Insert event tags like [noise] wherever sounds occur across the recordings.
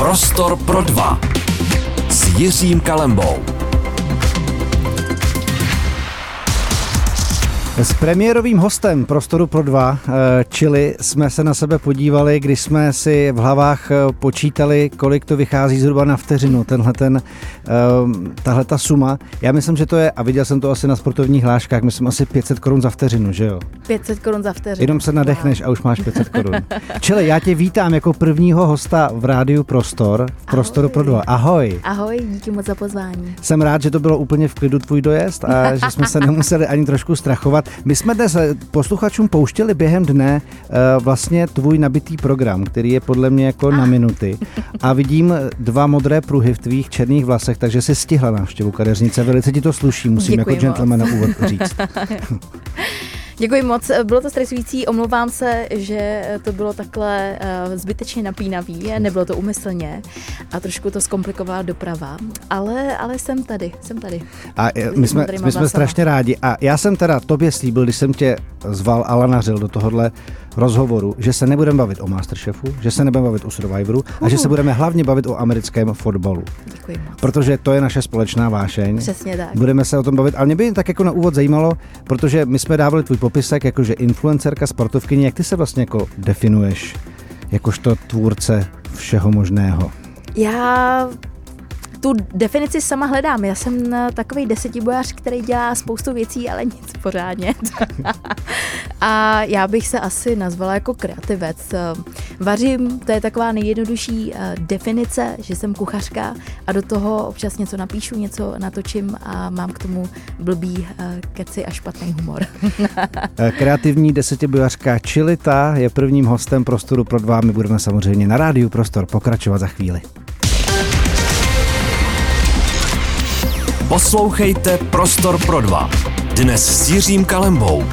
Prostor pro dva s Jiřím Kalembou. S premiérovým hostem Prostoru pro dva, eh, čili jsme se na sebe podívali, když jsme si v hlavách eh, počítali, kolik to vychází zhruba na vteřinu, tenhle ten, eh, tahle ta suma. Já myslím, že to je, a viděl jsem to asi na sportovních hláškách, myslím asi 500 korun za vteřinu, že jo? 500 korun za vteřinu. Jenom se nadechneš a už máš 500 korun. [laughs] Čili já tě vítám jako prvního hosta v rádiu Prostor, v Prostoru Ahoj. pro dva. Ahoj. Ahoj, díky moc za pozvání. Jsem rád, že to bylo úplně v klidu tvůj dojezd a že jsme se nemuseli ani trošku strachovat. My jsme dnes eh, posluchačům pouštěli během dne eh, vlastně tvůj nabitý program, který je podle mě jako na minuty. A vidím dva modré pruhy v tvých černých vlasech, takže si stihla návštěvu kadeřnice. Velice ti to sluší, musím Děkuji jako gentleman na úvod říct. [laughs] Děkuji moc, bylo to stresující, omlouvám se, že to bylo takhle uh, zbytečně napínavý, nebylo to úmyslně a trošku to zkomplikovala doprava, ale, ale jsem tady, jsem tady. A eh, my jsme, my jsme strašně rádi. A já jsem teda tobě slíbil, když jsem tě zval Alana Řil do tohohle rozhovoru, že se nebudeme bavit o Masterchefu, že se nebudeme bavit o Survivoru a že se budeme hlavně bavit o americkém fotbalu. Děkuji moc. Protože to je naše společná vášeň. Přesně tak. Budeme se o tom bavit, ale mě by tak jako na úvod zajímalo, protože my jsme dávali tvůj popisek, jakože influencerka, sportovkyně, jak ty se vlastně jako definuješ, jakožto tvůrce všeho možného? Já tu definici sama hledám. Já jsem eh, takový desetibojař, který dělá spoustu věcí, ale nic pořádně. [laughs] a já bych se asi nazvala jako kreativec. Eh, Vařím, to je taková nejjednodušší eh, definice, že jsem kuchařka a do toho občas něco napíšu, něco natočím a mám k tomu blbý keci a špatný humor. [laughs] Kreativní desetibojařka Čilita je prvním hostem Prostoru pro dva. My budeme samozřejmě na rádiu Prostor pokračovat za chvíli. Poslouchejte Prostor pro dva. Dnes s Jiřím Kalembou.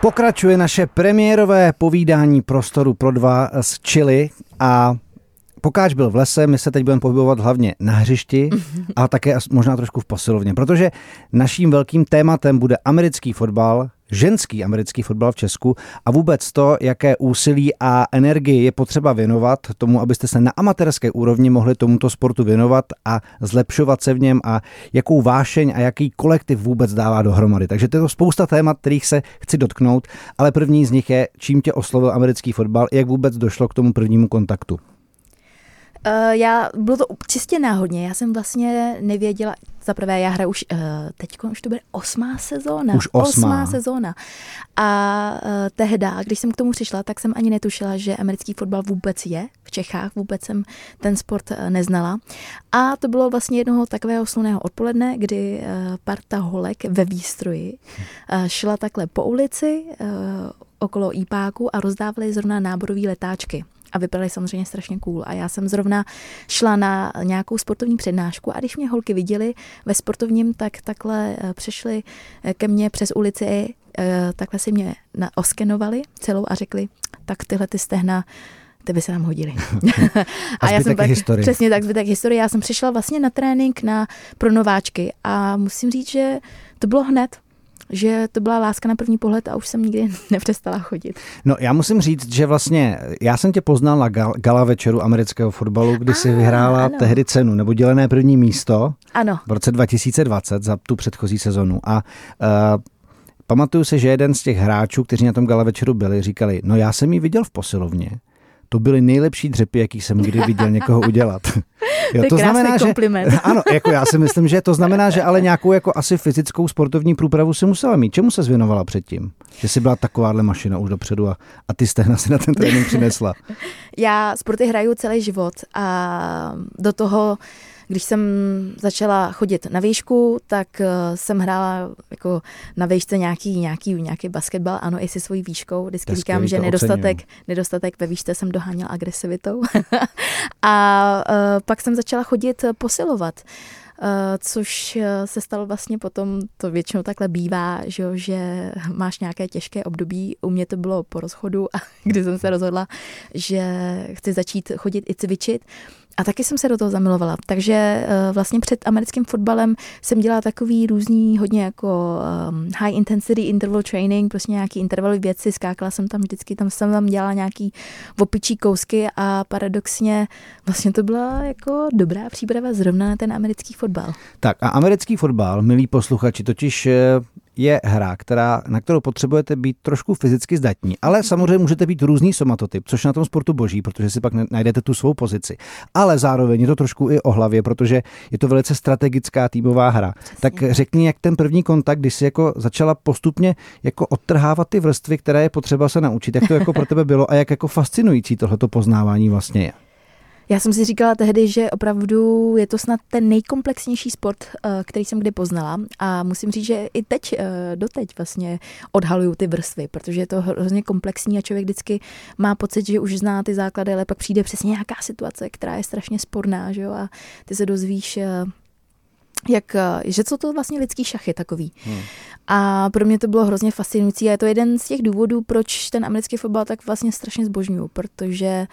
Pokračuje naše premiérové povídání Prostoru pro dva z Chili a Pokáč byl v lese, my se teď budeme pohybovat hlavně na hřišti a také možná trošku v posilovně, protože naším velkým tématem bude americký fotbal, ženský americký fotbal v Česku a vůbec to, jaké úsilí a energii je potřeba věnovat tomu, abyste se na amatérské úrovni mohli tomuto sportu věnovat a zlepšovat se v něm a jakou vášeň a jaký kolektiv vůbec dává dohromady. Takže to je spousta témat, kterých se chci dotknout, ale první z nich je, čím tě oslovil americký fotbal, jak vůbec došlo k tomu prvnímu kontaktu. Uh, já, bylo to čistě náhodně, já jsem vlastně nevěděla, za prvé já hraju už, uh, teď už to bude osmá sezóna. Už osmá. osmá sezóna. A uh, tehda, když jsem k tomu přišla, tak jsem ani netušila, že americký fotbal vůbec je v Čechách, vůbec jsem ten sport uh, neznala. A to bylo vlastně jednoho takového slunného odpoledne, kdy uh, parta holek ve výstroji uh, šla takhle po ulici uh, okolo Ipáku a rozdávali zrovna náborové letáčky a vypadaly samozřejmě strašně cool. A já jsem zrovna šla na nějakou sportovní přednášku a když mě holky viděly ve sportovním, tak takhle eh, přešly eh, ke mně přes ulici, eh, takhle si mě oskenovali celou a řekli, tak tyhle ty stehna ty by se nám hodily. [laughs] [laughs] A zbytek je historie. Přesně tak, zbytek historie. Já jsem přišla vlastně na trénink na, pro nováčky a musím říct, že to bylo hned že to byla láska na první pohled a už jsem nikdy [laughs] nepřestala chodit. No já musím říct, že vlastně já jsem tě poznal na gal- gala večeru amerického fotbalu, kdy jsi vyhrála ano. tehdy cenu, nebo dělené první místo Ano, v roce 2020 za tu předchozí sezonu. A uh, pamatuju se, že jeden z těch hráčů, kteří na tom gala večeru byli, říkali, no já jsem ji viděl v posilovně, to byly nejlepší dřepy, jaký jsem kdy viděl někoho udělat. [laughs] Jo, To je krásný kompliment. Že, [laughs] ano, jako já si myslím, že to znamená, že ale nějakou jako asi fyzickou sportovní průpravu si musela mít. Čemu se věnovala předtím? Že jsi byla takováhle mašina už dopředu a, a ty stehna si na ten trénink přinesla. Já sporty hraju celý život a do toho, když jsem začala chodit na výšku, tak eh, jsem hrála jako na výšce nějaký, nějaký, nějaký basketbal, ano, i se svojí výškou. Vždycky je říkám, že nedostatek, nedostatek ve výšce jsem doháněla agresivitou. [laughs] a eh, pak jsem začala chodit posilovat. Uh, což se stalo vlastně potom, to většinou takhle bývá, že, jo, že máš nějaké těžké období. U mě to bylo po rozchodu, a [laughs] kdy jsem se rozhodla, že chci začít chodit i cvičit. A taky jsem se do toho zamilovala. Takže uh, vlastně před americkým fotbalem jsem dělala takový různý, hodně jako um, high intensity interval training, prostě nějaký intervaly věci, skákala jsem tam vždycky, tam jsem tam dělala nějaký opičí kousky a paradoxně vlastně to byla jako dobrá příprava zrovna na ten americký fotbal. Tak a americký fotbal, milí posluchači, totiž eh, je hra, která, na kterou potřebujete být trošku fyzicky zdatní, ale samozřejmě můžete být různý somatotyp, což na tom sportu boží, protože si pak najdete tu svou pozici. Ale zároveň je to trošku i o hlavě, protože je to velice strategická týmová hra. Přesně. Tak řekni, jak ten první kontakt, když jsi jako začala postupně jako odtrhávat ty vrstvy, které je potřeba se naučit, jak to jako pro tebe bylo a jak jako fascinující tohleto poznávání vlastně je. Já jsem si říkala tehdy, že opravdu je to snad ten nejkomplexnější sport, eh, který jsem kdy poznala a musím říct, že i teď, eh, doteď vlastně odhaluju ty vrstvy, protože je to hrozně komplexní a člověk vždycky má pocit, že už zná ty základy, ale pak přijde přesně nějaká situace, která je strašně sporná, že jo, a ty se dozvíš, eh, jak, že co to vlastně lidský šachy takový. Hmm. A pro mě to bylo hrozně fascinující a je to jeden z těch důvodů, proč ten americký fotbal tak vlastně strašně zbožňuju, protože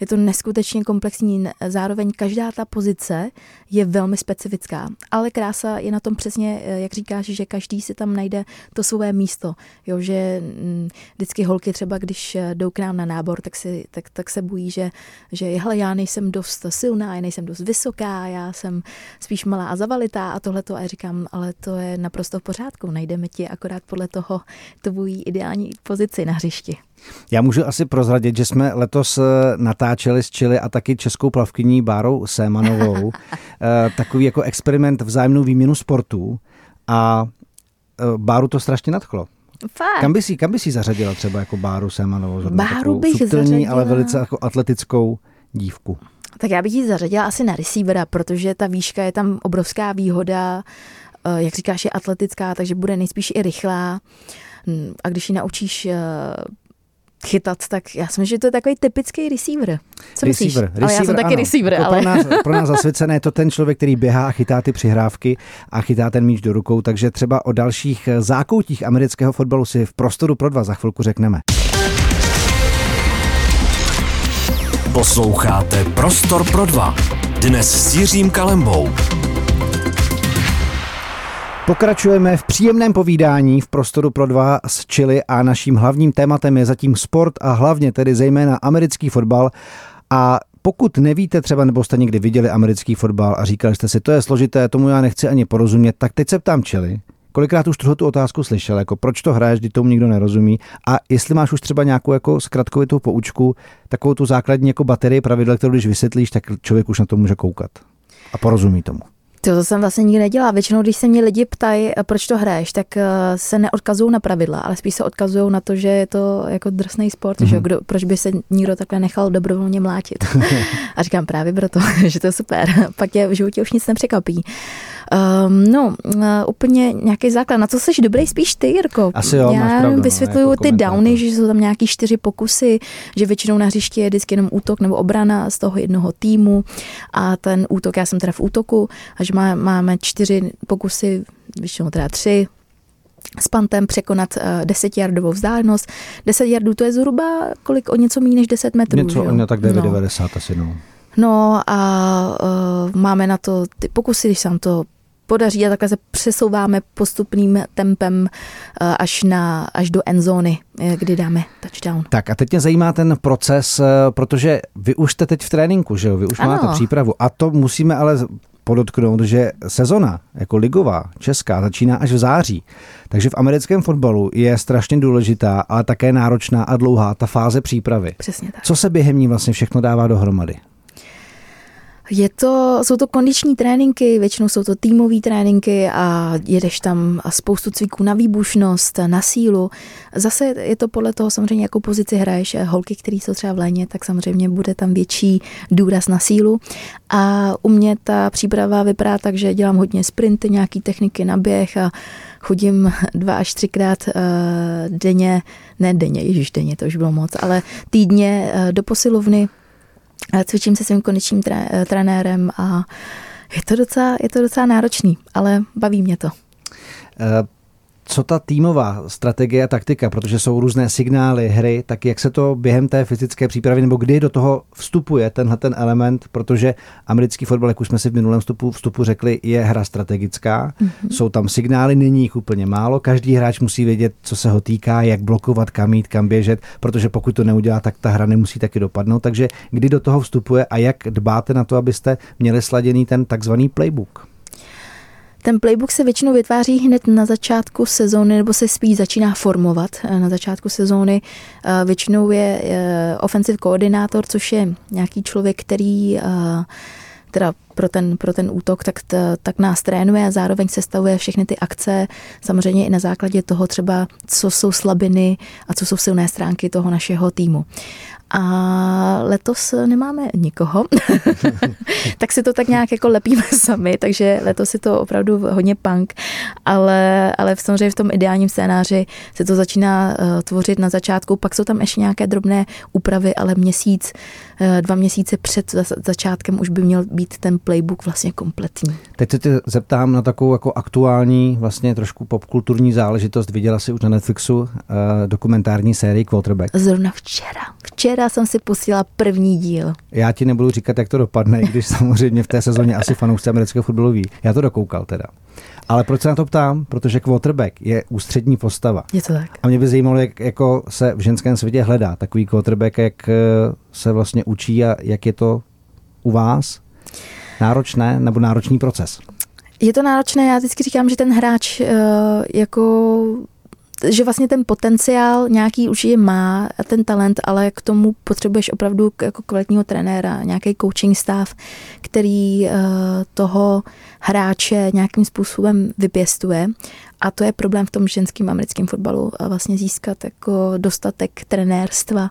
je to neskutečně komplexní, zároveň každá ta pozice je velmi specifická, ale krása je na tom přesně, eh, jak říkáš, že každý si tam najde to své místo, jo, že vždycky holky třeba, když eh, jdou k nám na nábor, tak, si, tak, tak se bojí, že, že hele, já nejsem dost silná, já nejsem dost vysoká, já jsem spíš malá a zavalitá a tohleto a já říkám, ale to je naprosto v pořádku, najdeme ti akorát podle toho tvojí ideální pozici na hřišti. Já můžu asi prozradit, že jsme letos eh, natáčeli s Čili a taky českou plavkyní Bárou Sémanovou [laughs] eh, takový jako experiment vzájemnou výměnu sportů a eh, Báru to strašně nadchlo. Fakt. Kam by si, kam by si zařadila třeba jako Báru Sémanovou? Báru bych subtilní, zařadila... ale velice jako atletickou dívku. Tak já bych ji zařadila asi na receivera, protože ta výška je tam obrovská výhoda, jak říkáš, je atletická, takže bude nejspíš i rychlá. Hm, a když ji naučíš chytat, tak já si myslím, že to je takový typický receiver. Co myslíš? Receiver, ale já jsem taky ano. receiver, jako ale... Pro nás, pro nás [laughs] zasvěcené je to ten člověk, který běhá a chytá ty přihrávky a chytá ten míč do rukou, takže třeba o dalších zákoutích amerického fotbalu si v prostoru pro dva za chvilku řekneme. Posloucháte Prostor pro dva. Dnes s Jiřím Kalembou. Pokračujeme v příjemném povídání v prostoru pro dva z Chile a naším hlavním tématem je zatím sport a hlavně tedy zejména americký fotbal. A pokud nevíte třeba, nebo jste někdy viděli americký fotbal a říkali jste si, to je složité, tomu já nechci ani porozumět, tak teď se ptám Chile. Kolikrát už tuhle tu otázku slyšel, jako proč to hraješ, když tomu nikdo nerozumí a jestli máš už třeba nějakou jako zkratkovitou poučku, takovou tu základní jako baterii pravidel, kterou když vysvětlíš, tak člověk už na to může koukat a porozumí tomu. To, to jsem vlastně nikdy nedělala. Většinou, když se mě lidi ptají, proč to hraješ, tak eh, se neodkazují na pravidla, ale spíš se odkazují na to, že je to jako drsný sport, mm-hmm. že kdo, proč by se nikdo takhle nechal dobrovolně mlátit. [laughs] a říkám právě proto, [laughs] že to je super. Pak tě v životě už nic nepřekvapí. Um, no, uh, úplně nějaký základ. Na co jsi dobrý spíš ty, Jirko? Asi jo, Já pravdu, vysvětluju no, jako ty downy, že jsou tam nějaký čtyři pokusy, že většinou na hřišti je vždycky jenom útok nebo obrana z toho jednoho týmu a ten útok, já jsem teda v útoku, a že má, máme čtyři pokusy, většinou teda tři, s pantem překonat uh, 10 jardovou vzdálenost. 10 jardů to je zhruba kolik o něco méně než 10 metrů. Něco, že jo? tak 9,90 no. asi no. No a uh, máme na to ty pokusy, když se nám to podaří a takhle se přesouváme postupným tempem uh, až, na, až do endzóny, eh, kdy dáme touchdown. Tak a teď mě zajímá ten proces, protože vy už jste teď v tréninku, že jo? Vy už ano. máte přípravu a to musíme ale podotknout, že sezona jako ligová, česká, začíná až v září. Takže v americkém fotbalu je strašně důležitá, ale také náročná a dlouhá ta fáze přípravy. Přesně tak. Co se během ní vlastně všechno dává dohromady? Je to, jsou to kondiční tréninky, většinou jsou to týmové tréninky a jedeš tam spoustu cviků na výbušnost, na sílu. Zase je to podle toho samozřejmě, jakou pozici hraješ. Holky, které jsou třeba v léně, tak samozřejmě bude tam větší důraz na sílu. A u mě ta příprava vypadá tak, že dělám hodně sprinty, nějaký techniky na běh a chodím [laughs] dva až třikrát uh, denně, ne denně, ježiš denně, to už bylo moc, ale týdně uh, do posilovny, cvičím se svým konečným tre, eh, trenérem a je to, docela, je to docela náročný, ale baví mě to. Co ta týmová strategie a taktika, protože jsou různé signály hry, tak jak se to během té fyzické přípravy nebo kdy do toho vstupuje tenhle ten element, protože americký fotbal, jak už jsme si v minulém vstupu, vstupu řekli, je hra strategická. Mm-hmm. Jsou tam signály, není jich úplně málo. Každý hráč musí vědět, co se ho týká, jak blokovat, kam jít, kam běžet, protože pokud to neudělá, tak ta hra nemusí taky dopadnout. Takže kdy do toho vstupuje a jak dbáte na to, abyste měli sladěný ten takzvaný playbook? Ten playbook se většinou vytváří hned na začátku sezóny, nebo se spíš začíná formovat eh, na začátku sezóny. Eh, většinou je eh, offensive koordinátor, což je nějaký člověk, který teda pro ten, pro ten útok, tak, tak nás trénuje a zároveň sestavuje všechny ty akce, samozřejmě i na základě toho třeba, co jsou slabiny a co jsou silné stránky toho našeho týmu. A letos nemáme nikoho, [laughs] tak si to tak nějak jako lepíme [laughs] sami, takže letos je to opravdu hodně punk, ale, ale samozřejmě v tom ideálním scénáři se to začíná uh, tvořit na začátku, pak jsou tam ještě nějaké drobné úpravy, ale měsíc, uh, dva měsíce před začátkem už by měl být ten playbook vlastně kompletní. Teď se tě zeptám na takovou jako aktuální, vlastně trošku popkulturní záležitost. Viděla jsi už na Netflixu uh, dokumentární sérii Quarterback? Zrovna včera. Včera jsem si pustila první díl. Já ti nebudu říkat, jak to dopadne, i když samozřejmě v té sezóně asi fanoušci amerického fotbalu ví. Já to dokoukal teda. Ale proč se na to ptám? Protože quarterback je ústřední postava. Je to tak. A mě by zajímalo, jak jako se v ženském světě hledá takový quarterback, jak eh, se vlastně učí a jak je to u vás náročné nebo náročný proces? Je to náročné, já vždycky říkám, že ten hráč uh, jako že vlastně ten potenciál nějaký už je má, ten talent, ale k tomu potřebuješ opravdu jako kvalitního trenéra, nějaký coaching stav, který uh, toho hráče nějakým způsobem vypěstuje. A to je problém v tom ženském americkém fotbalu, vlastně získat jako dostatek trenérstva.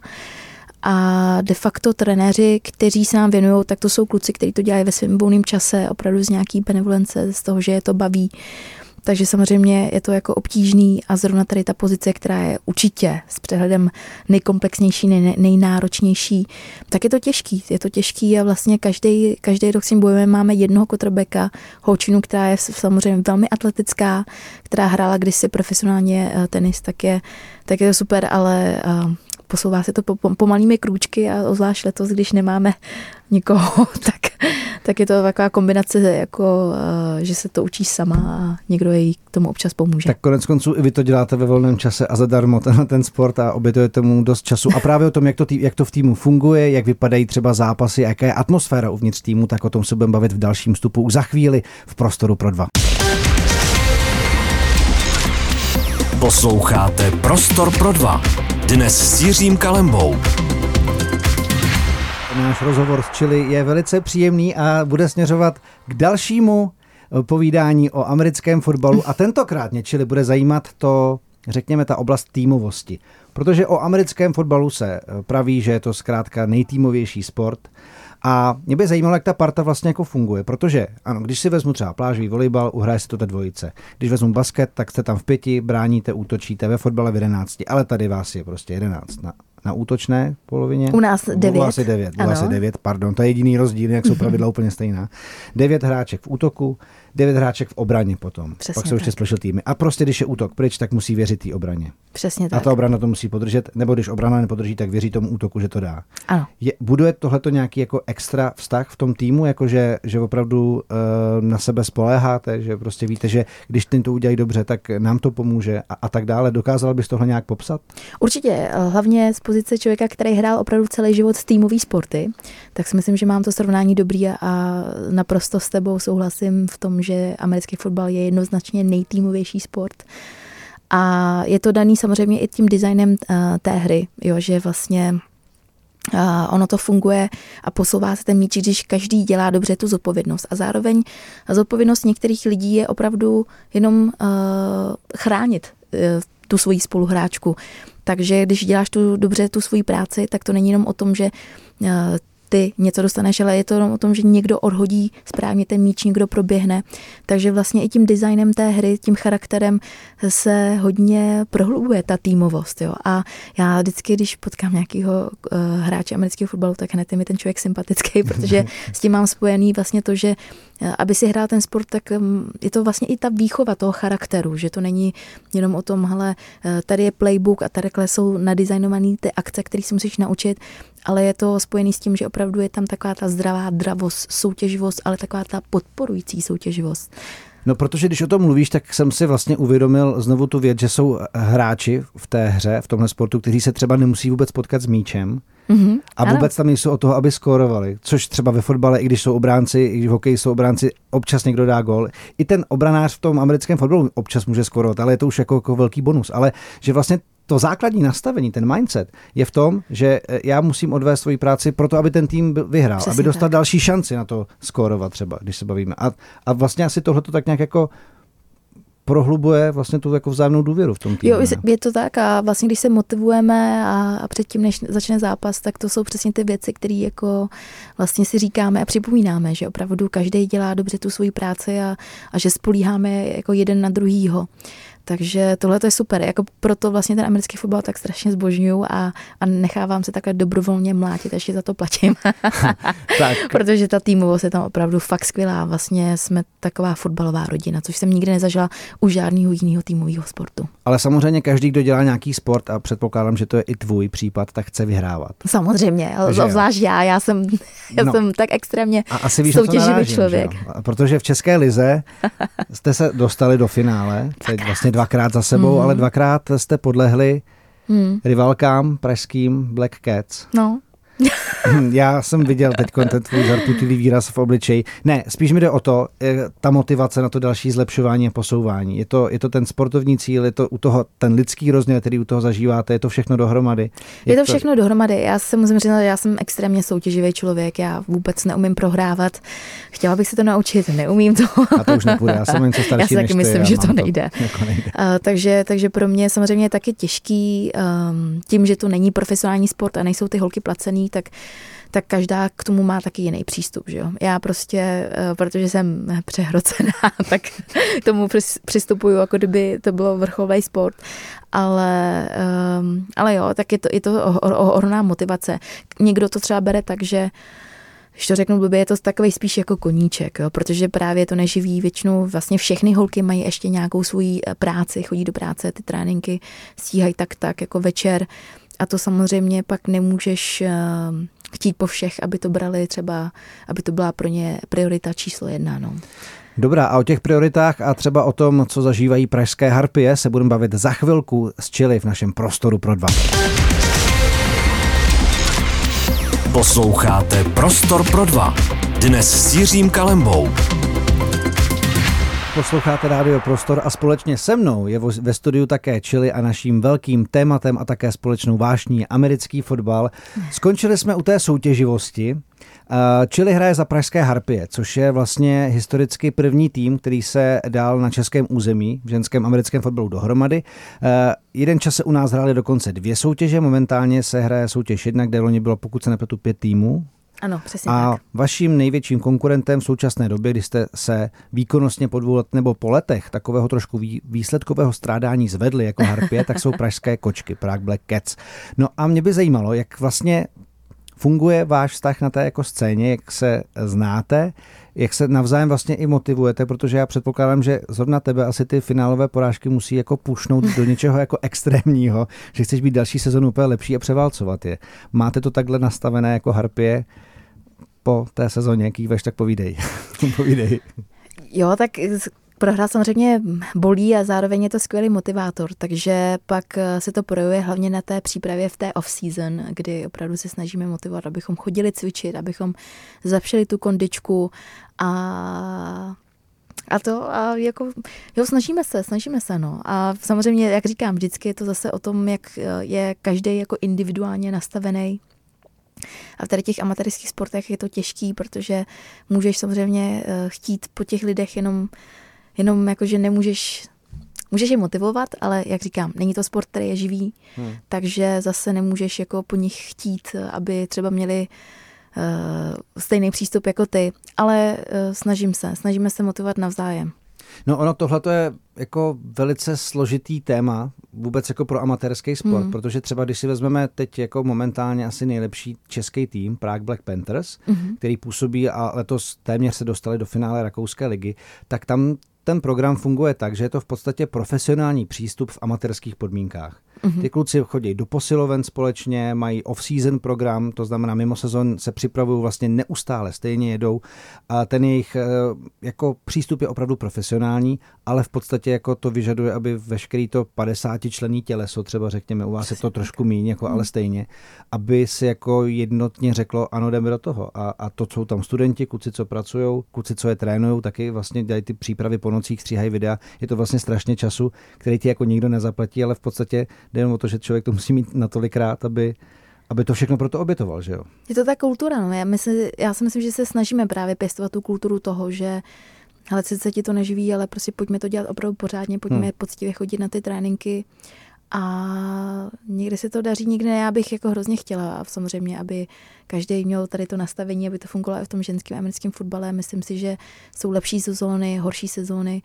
A de facto trenéři, kteří se nám věnují, tak to jsou kluci, kteří to dělají ve svém volném čase, opravdu z nějaký benevolence, z toho, že je to baví. Takže samozřejmě je to jako obtížný a zrovna tady ta pozice, která je určitě s přehledem nejkomplexnější, nej, nejnáročnější, tak je to těžký. Je to těžký a vlastně každý, každý rok s tím bojujeme. Máme jednoho kotrbeka, holčinu, která je samozřejmě velmi atletická, která hrála kdysi profesionálně eh, tenis, tak je, tak je to super, ale eh, posouvá se to pomalými krůčky a zvlášť letos, když nemáme nikoho, [laughs] tak, tak je to taková kombinace, jako, eh, že se to učí sama a někdo jej k tomu občas pomůže. Tak konec konců i vy to děláte ve volném čase a zadarmo ten, ten sport a obětujete mu dost času. A právě o tom, jak to, tý, jak to v týmu funguje, jak vypadají třeba zápasy, jaká je atmosféra uvnitř týmu, tak o tom se budeme bavit v dalším vstupu už za chvíli v Prostoru pro dva. Posloucháte Prostor pro dva. Dnes s Jiřím Kalembou. Náš rozhovor s Chili je velice příjemný a bude směřovat k dalšímu eh, povídání o americkém fotbalu a tentokrát mě Chili bude zajímat to, řekněme, ta oblast týmovosti. Protože o americkém fotbalu se eh, praví, že je to zkrátka nejtýmovější sport a mě by zajímalo, jak ta parta vlastně jako funguje, protože ano, když si vezmu třeba plážový volejbal, uhraje si to ta dvojice. Když vezmu basket, tak jste tam v pěti, bráníte, útočíte, ve fotbale v jedenácti, ale tady vás je prostě jedenáct na, na útočné polovině. U nás devět. U asi devět, u asi devět, pardon, to je jediný rozdíl, jak jsou pravidla úplně stejná. Devět hráček v útoku, devět hráček v obraně potom. Přesně Pak jsou ještě special týmy. A prostě, když je útok pryč, tak musí věřit té obraně. Přesně tak. A ta obrana to musí podržet, nebo když obrana nepodrží, tak věří tomu útoku, že to dá. Ano. Je, buduje tohleto nějaký jako extra vztah v tom týmu, jako že, že opravdu uh, na sebe spoléháte, že prostě víte, že když ten to udělají dobře, tak nám to pomůže a, a tak dále. Dokázal bys tohle nějak popsat? Určitě, hlavně z pozice člověka, který hrál opravdu celý život s týmový sporty, tak si myslím, že mám to srovnání dobrý a naprosto s tebou souhlasím v tom, že americký fotbal je jednoznačně nejtýmovější sport. A je to daný samozřejmě i tím designem uh, té hry, jo, že vlastně Uh, ono to funguje a posouvá se ten míč, když každý dělá dobře tu zodpovědnost. A zároveň zodpovědnost některých lidí je opravdu jenom uh, chránit uh, tu svoji spoluhráčku. Takže když děláš tu dobře tu svoji práci, tak to není jenom o tom, že uh, ty něco dostaneš, ale je to jenom o tom, že někdo odhodí správně ten míč, někdo proběhne. Takže vlastně i tím designem té hry, tím charakterem se hodně prohlubuje ta týmovost. Jo. A já vždycky, když potkám nějakého uh, hráče amerického fotbalu, tak hned je mi ten člověk sympatický, [laughs] protože s tím mám spojený vlastně to, že uh, aby si hrál ten sport, tak um, je to vlastně i ta výchova toho charakteru, že to není jenom o tom, hele, uh, tady je playbook a tady jsou nadizajnované ty akce, které si musíš naučit, ale je to spojený s tím, že opravdu je tam taková ta zdravá dravost, soutěživost, ale taková ta podporující soutěživost. No, protože když o tom mluvíš, tak jsem si vlastně uvědomil znovu tu věc, že jsou hráči v té hře, v tomhle sportu, kteří se třeba nemusí vůbec potkat s míčem, Mm-hmm, a vůbec ano. tam nejsou o toho, aby skórovali. Což třeba ve fotbale, i když jsou obránci, i když v hokeji jsou obránci, občas někdo dá gol. I ten obranář v tom americkém fotbalu občas může skórovat, ale je to už jako, jako velký bonus. Ale že vlastně to základní nastavení, ten mindset, je v tom, že eh, já musím odvést svoji práci proto, aby ten tým vyhrál, Přesně aby dostal tak. další šanci na to skórovat třeba, když se bavíme. A, a vlastně asi tohle to tak nějak jako prohlubuje vlastně tu jako vzájemnou důvěru v tom týmu. Jo, je to tak a vlastně když se motivujeme a, a předtím, než začne zápas, tak to jsou přesně ty věci, které jako vlastně si říkáme a připomínáme, že opravdu každý dělá dobře tu svoji práci a, a že spolíháme jako jeden na druhýho. Takže tohle je super. Jako proto vlastně ten americký fotbal tak strašně zbožňuju a, a nechávám se takhle dobrovolně mlátit, ještě za to platím. [laughs] tak. [laughs] Protože ta týmovost je tam opravdu fakt skvělá. Vlastně jsme taková fotbalová rodina, což jsem nikdy nezažila u žádného jiného týmového sportu. Ale samozřejmě každý, kdo dělá nějaký sport a předpokládám, že to je i tvůj případ, tak chce vyhrávat. Samozřejmě, zvlášť já. Já jsem, já no. jsem tak extrémně a asi víš, soutěživý narážím, člověk. Protože v České lize jste se dostali do finále, teď vlastně dvakrát za sebou, mm. ale dvakrát jste podlehli mm. rivalkám pražským Black Cats. No. Já jsem viděl teď ten tvůj zarputilý výraz v obličeji. Ne, spíš mi jde o to, ta motivace na to další zlepšování a posouvání. Je to, je to ten sportovní cíl, je to u toho ten lidský rozměr, který u toho zažíváte, je to všechno dohromady. Je, je to všechno to... dohromady. Já se musím říct, že já jsem extrémně soutěživý člověk, já vůbec neumím prohrávat. Chtěla bych se to naučit, neumím to. A to už nepůjde, já jsem něco starší [laughs] Já si taky myslím, ty, že to nejde. To, [laughs] jako nejde. Uh, takže, takže pro mě samozřejmě je taky těžký um, tím, že to není profesionální sport a nejsou ty holky placený, tak tak každá k tomu má taky jiný přístup. Že jo? Já prostě, eh, protože jsem přehrocená, [laughs] tak k tomu přistupuju, jako kdyby to bylo vrcholový sport. Ale, um, ale jo, tak je to, je to ohromná motivace. Někdo to třeba bere tak, že když to řeknu blbě, je to takový spíš jako koníček, jo, protože právě to neživí většinou, vlastně všechny holky mají ještě nějakou svoji eh, práci, chodí do práce, ty tréninky stíhají tak tak jako večer a to samozřejmě pak nemůžeš ehm, chtít po všech, aby to brali třeba, aby to byla pro ně priorita číslo jedna. No. Dobrá, a o těch prioritách a třeba o tom, co zažívají pražské harpie, se budeme bavit za chvilku s Čili v našem prostoru pro dva. Posloucháte Prostor pro dva. Dnes s Jiřím Kalembou. Posloucháte Rádio Prostor a společně se mnou je ve studiu také Chili a naším velkým tématem a také společnou vášní americký fotbal. [laughs] Skončili jsme u té soutěživosti. Chili hraje za Pražské Harpie, což je vlastně historicky první tým, který se dal na českém území v ženském americkém fotbalu dohromady. Jeden čas se u nás hrály dokonce dvě soutěže, momentálně se hraje soutěž jedna, kde loni bylo, pokud se nepletu, pět týmů, ano, přesně A tak. vaším největším konkurentem v současné době, kdy jste se výkonnostně po dvou let nebo po letech takového trošku výsledkového strádání zvedli jako harpě, tak jsou [laughs] pražské kočky, Prague Black Cats. No a mě by zajímalo, jak vlastně funguje váš vztah na té jako scéně, jak se znáte, jak se navzájem vlastně i motivujete, protože já předpokládám, že zrovna tebe asi ty finálové porážky musí jako pušnout do [laughs] něčeho jako extrémního, že chceš být další sezonu úplně lepší a převálcovat je. Máte to takhle nastavené jako harpie, po té sezóně, veš, tak povídej. [laughs] povídej. Jo, tak prohra samozřejmě bolí a zároveň je to skvělý motivátor, takže pak se to projevuje hlavně na té přípravě v té off-season, kdy opravdu se snažíme motivovat, abychom chodili cvičit, abychom zlepšili tu kondičku a a to, a jako, jo, snažíme se, snažíme se, no. A samozřejmě, jak říkám, vždycky je to zase o tom, jak je každý jako individuálně nastavený a v tady těch amatérských sportech je to těžký, protože můžeš samozřejmě eh, chtít po těch lidech jenom, jenom jako, že nemůžeš Můžeš je motivovat, ale jak říkám, není to sport, který je živý, hmm. takže zase nemůžeš jako po nich chtít, aby třeba měli stejný přístup jako ty, ale uh, snažím se, snažíme se motivovat navzájem. No ono tohle je jako velice složitý téma vůbec jako pro amatérský sport, hmm. protože třeba když si vezmeme teď jako momentálně asi nejlepší český tým, Prague Black Panthers, hmm. který působí a letos téměř se dostali do finále Rakouské ligy, tak tam ten program funguje tak, že je to v podstatě profesionální přístup v amatérských podmínkách. Mm-hmm. Ty kluci chodí do posiloven společně, mají off-season program, to znamená mimo sezon se připravují vlastně neustále, stejně jedou a ten jejich eh, jako přístup je opravdu profesionální, ale v podstatě jako to vyžaduje, aby veškerý to 50 člení těleso, třeba řekněme, u vás je to trošku méně, jako, ale stejně, aby si jako jednotně řeklo, ano, jdeme do toho. A, a to jsou tam studenti, kluci, co pracují, kluci, co je trénují, taky vlastně dělají ty přípravy po nocích, stříhají videa. Je to vlastně strašně času, který ti jako nikdo nezaplatí, ale v podstatě jde jen o to, že člověk to musí mít natolikrát, aby, aby to všechno pro to obětoval, že jo? Je to ta kultura, no. Já, myslím, já si myslím, že se snažíme právě pěstovat tu kulturu toho, že ale sice ti to neživí, ale prostě pojďme to dělat opravdu pořádně, pojďme hmm. poctivě chodit na ty tréninky a někdy se to daří, někdy ne. Já bych jako hrozně chtěla a samozřejmě, aby každý měl tady to nastavení, aby to fungovalo i v tom ženském americkém fotbale. Myslím si, že jsou lepší sezóny, horší sezóny.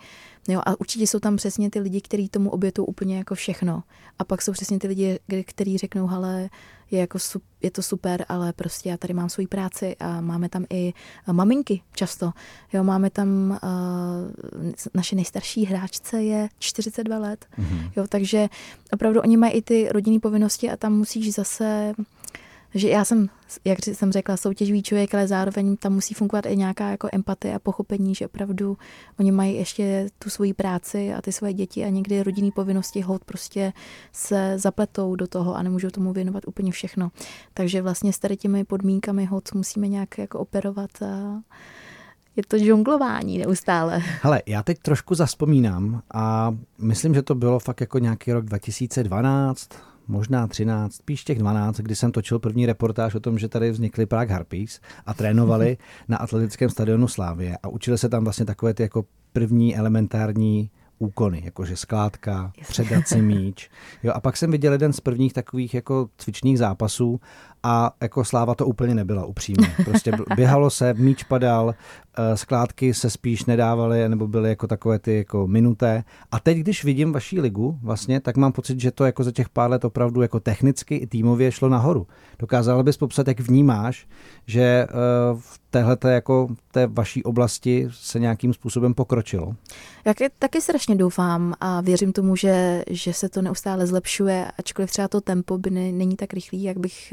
Jo, a určitě jsou tam přesně ty lidi, kteří tomu obětují úplně jako všechno. A pak jsou přesně ty lidi, kteří řeknou, hele, je, jako, je to super, ale prostě já tady mám svoji práci a máme tam i eh, maminky často. Jo, máme tam, uh, naše nejstarší hráčce je 42 let, mm-hmm. jo, takže opravdu oni mají i ty rodinné povinnosti a tam musíš zase že já jsem, jak jsem řekla, soutěživý člověk, ale zároveň tam musí fungovat i nějaká jako empatie a pochopení, že opravdu oni mají ještě tu svoji práci a ty svoje děti a někdy rodinný povinnosti hod prostě se zapletou do toho a nemůžou tomu věnovat úplně všechno. Takže vlastně s tady těmi podmínkami hod musíme nějak jako operovat a je to žonglování neustále. Hele, já teď trošku zaspomínám a myslím, že to bylo fakt jako nějaký rok 2012, možná 13, spíš těch 12, kdy jsem točil první reportáž o tom, že tady vznikly Prague Harpies a trénovali [laughs] na atletickém stadionu Slávě a učili se tam vlastně takové ty jako první elementární úkony, jakože skládka, předat si míč. [laughs] Jo, a pak jsem viděl jeden z prvních takových jako cvičných zápasů a jako sláva to úplně nebyla upřímně. Prostě běhalo se, míč padal, eh, skládky se spíš nedávaly nebo byly jako takové ty jako minuté. A teď, když vidím vaší ligu, vlastně, tak mám pocit, že to jako za těch pár let opravdu jako technicky i týmově šlo nahoru. Dokázala bys popsat, jak vnímáš, že eh, v téhle jako té vaší oblasti se nějakým způsobem pokročilo? Já taky strašně doufám a věřím tomu, že, že se to neustále zlepšuje, ačkoliv třeba to tempo by ne, není tak rychlý, jak bych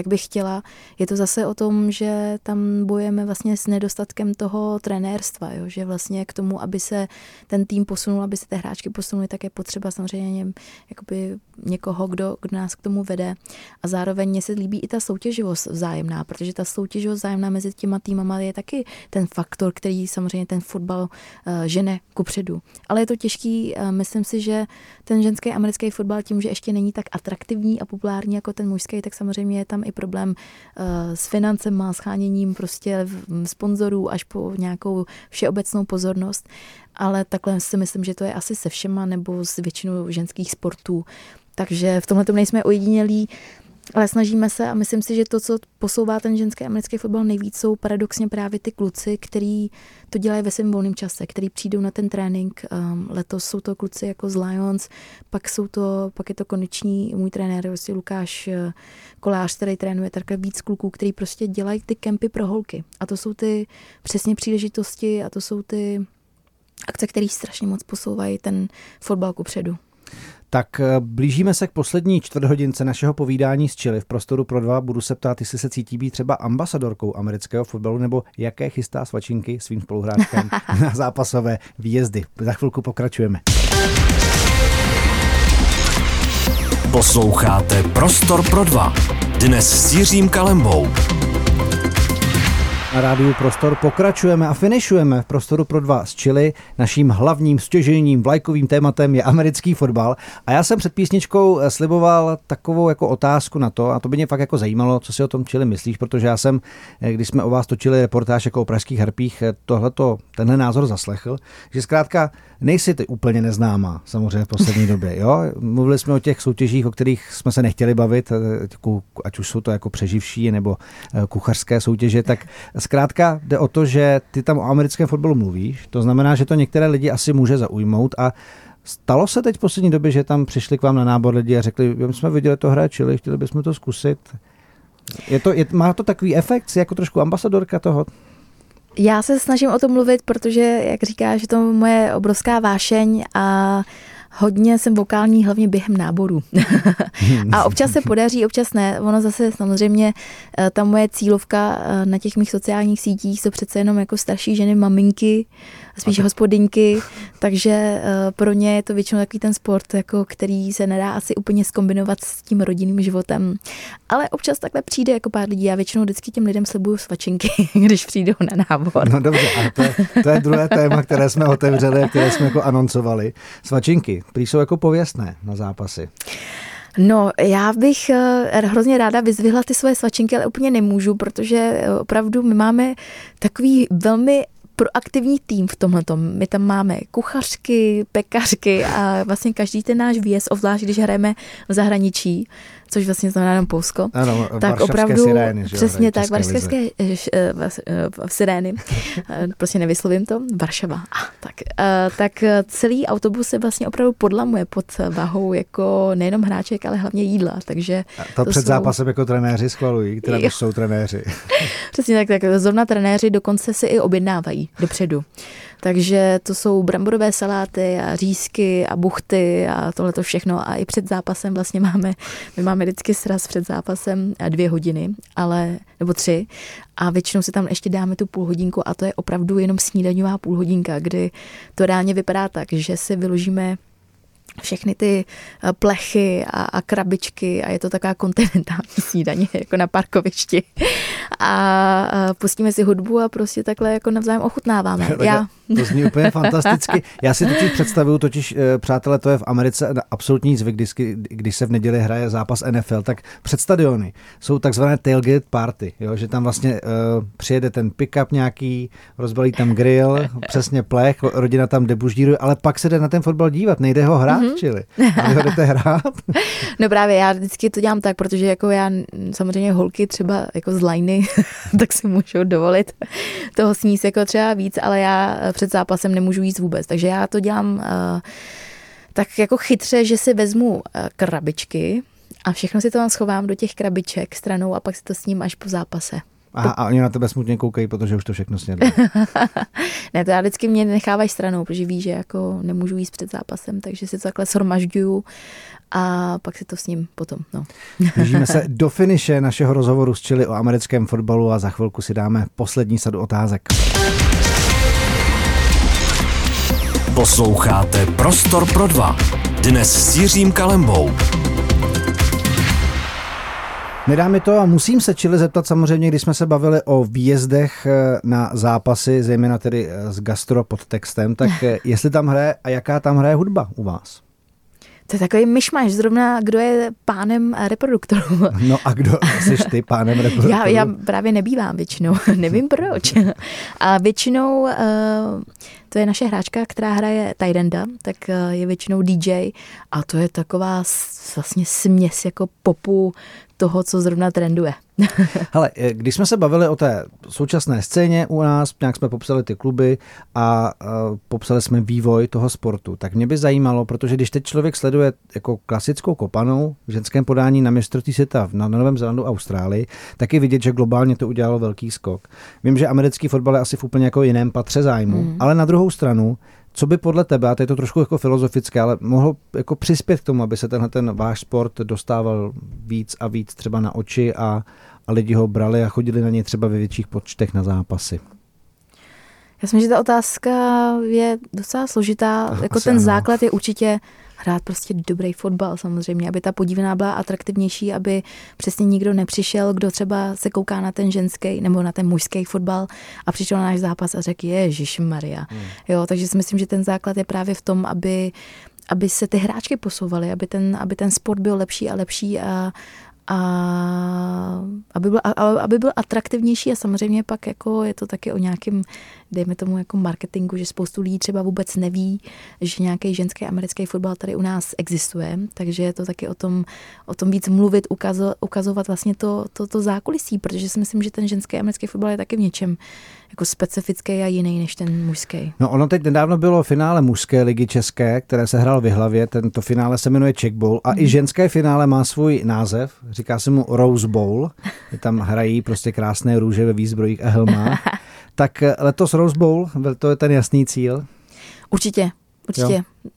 jak bych chtěla. Je to zase o tom, že tam bojujeme vlastně s nedostatkem toho trenérstva, jo? že vlastně k tomu, aby se ten tým posunul, aby se ty hráčky posunuly, tak je potřeba samozřejmě jakoby někoho, kdo, kdo nás k tomu vede. A zároveň mě se líbí i ta soutěživost vzájemná, protože ta soutěživost vzájemná mezi těma týmama je taky ten faktor, který samozřejmě ten fotbal uh, žene kupředu. Ale je to těžký, uh, myslím si, že ten ženský americký fotbal tím, že ještě není tak atraktivní a populární jako ten mužský, tak samozřejmě je tam i problém uh, s financem, scháněním prostě sponzorů až po nějakou všeobecnou pozornost. Ale takhle si myslím, že to je asi se všema nebo s většinou ženských sportů. Takže v tomhle nejsme ojedinělí. Ale snažíme se a myslím si, že to, co posouvá ten ženský americký fotbal nejvíc, jsou paradoxně právě ty kluci, kteří to dělají ve svém volném čase, který přijdou na ten trénink. Um, letos jsou to kluci jako z Lions, pak jsou to, pak je to konečný můj trenér, vlastně Lukáš uh, Kolář, který trénuje takhle víc kluků, který prostě dělají ty kempy pro holky. A to jsou ty přesně příležitosti a to jsou ty akce, které strašně moc posouvají ten fotbal ku předu. Tak eh, blížíme se k poslední čtvrthodince našeho povídání s Chile v prostoru pro dva. Budu se ptát, jestli se cítí být třeba ambasadorkou amerického fotbalu nebo jaké chystá svačinky svým spoluhráčkám [laughs] na zápasové výjezdy. Za chvilku pokračujeme. Posloucháte Prostor pro dva. Dnes s Jiřím Kalembou. Na rádiu Prostor pokračujeme a finišujeme v Prostoru pro dva z Chile. Naším hlavním stěžením, vlajkovým tématem je americký fotbal. A já jsem před písničkou sliboval takovou jako otázku na to, a to by mě fakt jako zajímalo, co si o tom Chile myslíš, protože já jsem, když jsme o vás točili reportáž jako o pražských harpích, tohleto, tenhle názor zaslechl, že zkrátka nejsi ty úplně neznámá, samozřejmě v poslední době. Jo? Mluvili jsme o těch soutěžích, o kterých jsme se nechtěli bavit, ať už jsou to jako přeživší nebo kuchařské soutěže, tak Zkrátka jde o to, že ty tam o americkém fotbalu mluvíš, to znamená, že to některé lidi asi může zaujmout a Stalo se teď v poslední době, že tam přišli k vám na nábor lidi a řekli, my jsme viděli to hraje čili, chtěli bychom to zkusit. Je to, je, má to takový efekt, jako trošku ambasadorka toho? Já se snažím o tom mluvit, protože, jak říkáš, je to moje obrovská vášeň a hodně jsem vokální, hlavně během náboru. [laughs] a občas se podaří, občas ne. Ono zase samozřejmě eh, ta moje cílovka eh, na těch mých sociálních sítích jsou přece jenom jako starší ženy, maminky, spíš okay. hospodinky, [laughs] takže eh, pro ně je to většinou takový ten sport, jako který se nedá asi úplně skombinovat s tím rodinným životem. Ale občas takhle přijde jako pár lidí. Já většinou vždycky těm lidem slibuju svačinky, [laughs] když přijdou na nábor. No dobře, a to, to je druhé téma, které jsme otevřeli které jsme jako anoncovali. Svačinky, prý jsou jako pověstné na zápasy. No, já bych eh, hrozně ráda vyzvihla ty svoje svačinky, ale úplně nemůžu, protože opravdu my máme takový velmi proaktivní tým v tomhle. My tam máme kuchařky, pekařky a vlastně každý ten náš výjezd, obzvlášť když hrajeme v zahraničí, což vlastně znamená jenom Polsko, ano, tak opravdu sirény, že přesně tak, varšavské eh, eh, sirény, [laughs] prostě nevyslovím to, Varšava, tak, tak celý autobus se vlastně opravdu podlamuje pod váhou jako nejenom hráček, ale hlavně jídla, takže... A to, to před jsou... zápasem jako trenéři schvalují, které už jsou trenéři. [laughs] přesně tak, tak zrovna trenéři dokonce si i objednávají dopředu. Takže to jsou bramborové saláty a řízky a buchty a tohle to všechno. A i před zápasem vlastně máme, my máme vždycky sraz před zápasem dvě hodiny, ale, nebo tři. A většinou si tam ještě dáme tu půl hodinku a to je opravdu jenom snídaňová půl hodinka, kdy to reálně vypadá tak, že si vyložíme všechny ty eh, plechy a, a krabičky a je to taková kontinentální snídaně [laughs] jako na parkovišti. A, a pustíme si hudbu a prostě takhle jako navzájem ochutnáváme. [laughs] Já... To zní úplně fantasticky. Já si totiž představuju, totiž eh, přátelé, to je v Americe absolutní zvyk, když, když se v neděli hraje zápas NFL, tak před stadiony jsou takzvané tailgate party, jo, že tam vlastně uh, přijede ten pick-up nějaký, rozbalí tam grill, [laughs] přesně plech, rodina tam debuždíruje, ale pak se jde na ten fotbal dívat, nejde ho hrát, mm-hmm. Čili. A vy ho jdete hrát? [laughs] no právě, já vždycky to dělám tak, protože jako já samozřejmě holky třeba jako z lajny, [laughs] tak si můžu dovolit toho sníst jako třeba víc, ale já před zápasem nemůžu jíst vůbec. Takže já to dělám uh, tak jako chytře, že si vezmu uh, krabičky a všechno si to tam schovám do těch krabiček stranou a pak si to s ním až po zápase. Aha, a oni na tebe smutně koukají, protože už to všechno snědli. [laughs] ne, to já vždycky mě nechávají stranou, protože ví, že jako nemůžu jíst před zápasem, takže si to takhle sormažďuju a pak si to s ním potom. No. [laughs] Blížíme se do finiše našeho rozhovoru s Čili o americkém fotbalu a za chvilku si dáme poslední sadu otázek. Posloucháte Prostor pro dva. Dnes s Jiřím Kalembou. Nedá mi to a musím se Čili zeptat samozřejmě, když jsme se bavili o výjezdech eh, na zápasy, zejména tedy eh, s gastro pod textem, tak eh, [laughs] jestli tam hraje a jaká tam hraje hudba u vás? To je takový myšmaš, zrovna kdo je pánem reproduktorů. [laughs] No a kdo jsi ty pánem reproduktorů? [laughs] Já, já právě nebývám většinou, nevím proč. A většinou to je naše hráčka, která hraje Tyrenda, tak je většinou DJ a to je taková vlastně směs jako popu, toho, co zrovna trenduje. [laughs] Hele, eh, když jsme se bavili o té současné scéně u nás, nějak jsme popsali ty kluby a uh, popsali jsme vývoj toho sportu, tak mě by zajímalo, protože když teď člověk sleduje jako klasickou kopanou v ženském podání na mistrovství světa na Novém Zélandu a Austrálii, tak je vidět, že globálně to udělalo velký skok. Vím, že americký fotbal je asi v úplně jako jiném patře zájmu, mm. ale na druhou stranu co by podle tebe, a to je to trošku jako filozofické, ale mohl jako přispět k tomu, aby se tenhle ten váš sport dostával víc a víc třeba na oči a, a lidi ho brali a chodili na něj třeba ve větších počtech na zápasy? Já myslím, že ta otázka je docela složitá. No, jako ten ano. základ je určitě hrát prostě dobrý fotbal samozřejmě, aby ta podívaná byla atraktivnější, aby přesně nikdo nepřišel, kdo třeba se kouká na ten ženský nebo na ten mužský fotbal a přišel na náš zápas a řekl, Ježíš Maria. Hmm. Jo, takže si myslím, že ten základ je právě v tom, aby aby se ty hráčky posouvaly, aby ten, aby ten sport byl lepší a lepší a, a aby byl, a, aby byl atraktivnější a samozřejmě pak jako je to taky o nějakém, dejme tomu jako marketingu, že spoustu lidí třeba vůbec neví, že nějaký ženský americký fotbal tady u nás existuje, takže je to taky o tom, o tom víc mluvit, ukazo, ukazovat vlastně to, to, to zákulisí, protože si myslím, že ten ženský americký fotbal je taky v něčem jako specifický a jiný než ten mužský. No ono teď nedávno bylo finále mužské ligy české, které se hrál v Jihlavě. Tento finále se jmenuje Czech Bowl a mm. i ženské finále má svůj název. Říká se mu Rose Bowl. Je tam hrají prostě krásné růže ve výzbrojích a helmách. [laughs] tak letos Rose Bowl, to je ten jasný cíl. Určitě, určitě. Jo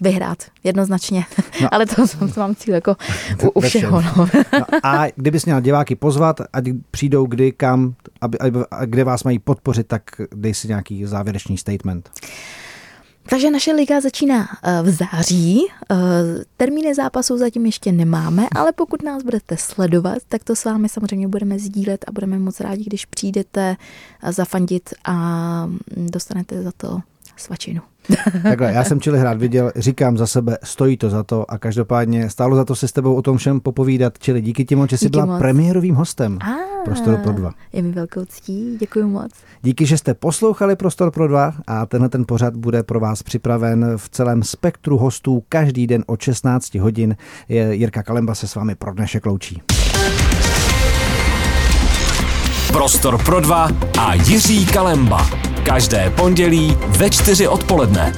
vyhrát, jednoznačně. No. [laughs] Ale to, to mám cíl jako u, u všeho. No. no. A kdybys měl diváky pozvat, ať přijdou kdy, kam, aby, aby, kde vás mají podpořit, tak dej si nějaký závěrečný statement. Takže naše liga začíná eh, v září. Eh, termíny zápasů zatím ještě nemáme, ale pokud nás budete sledovat, tak to s vámi samozřejmě budeme sdílet a budeme moc rádi, když přijdete zafandit a dostanete za to svačinu. [laughs] Takhle, já jsem Čili hrát viděl, říkám za sebe, stojí to za to a každopádně stálo za to se s tebou o tom všem popovídat. Čili díky ti moc, že jsi byla moc. premiérovým hostem a, Prostoru pro dva. Je mi velkou ctí, děkuji moc. Díky, že jste poslouchali Prostor pro dva a tenhle ten pořad bude pro vás připraven v celém spektru hostů každý den od 16 hodin. Jirka Kalemba se s vámi pro dnešek loučí. Prostor pro dva a Jiří Kalemba. Každé pondělí ve čtyři odpoledne.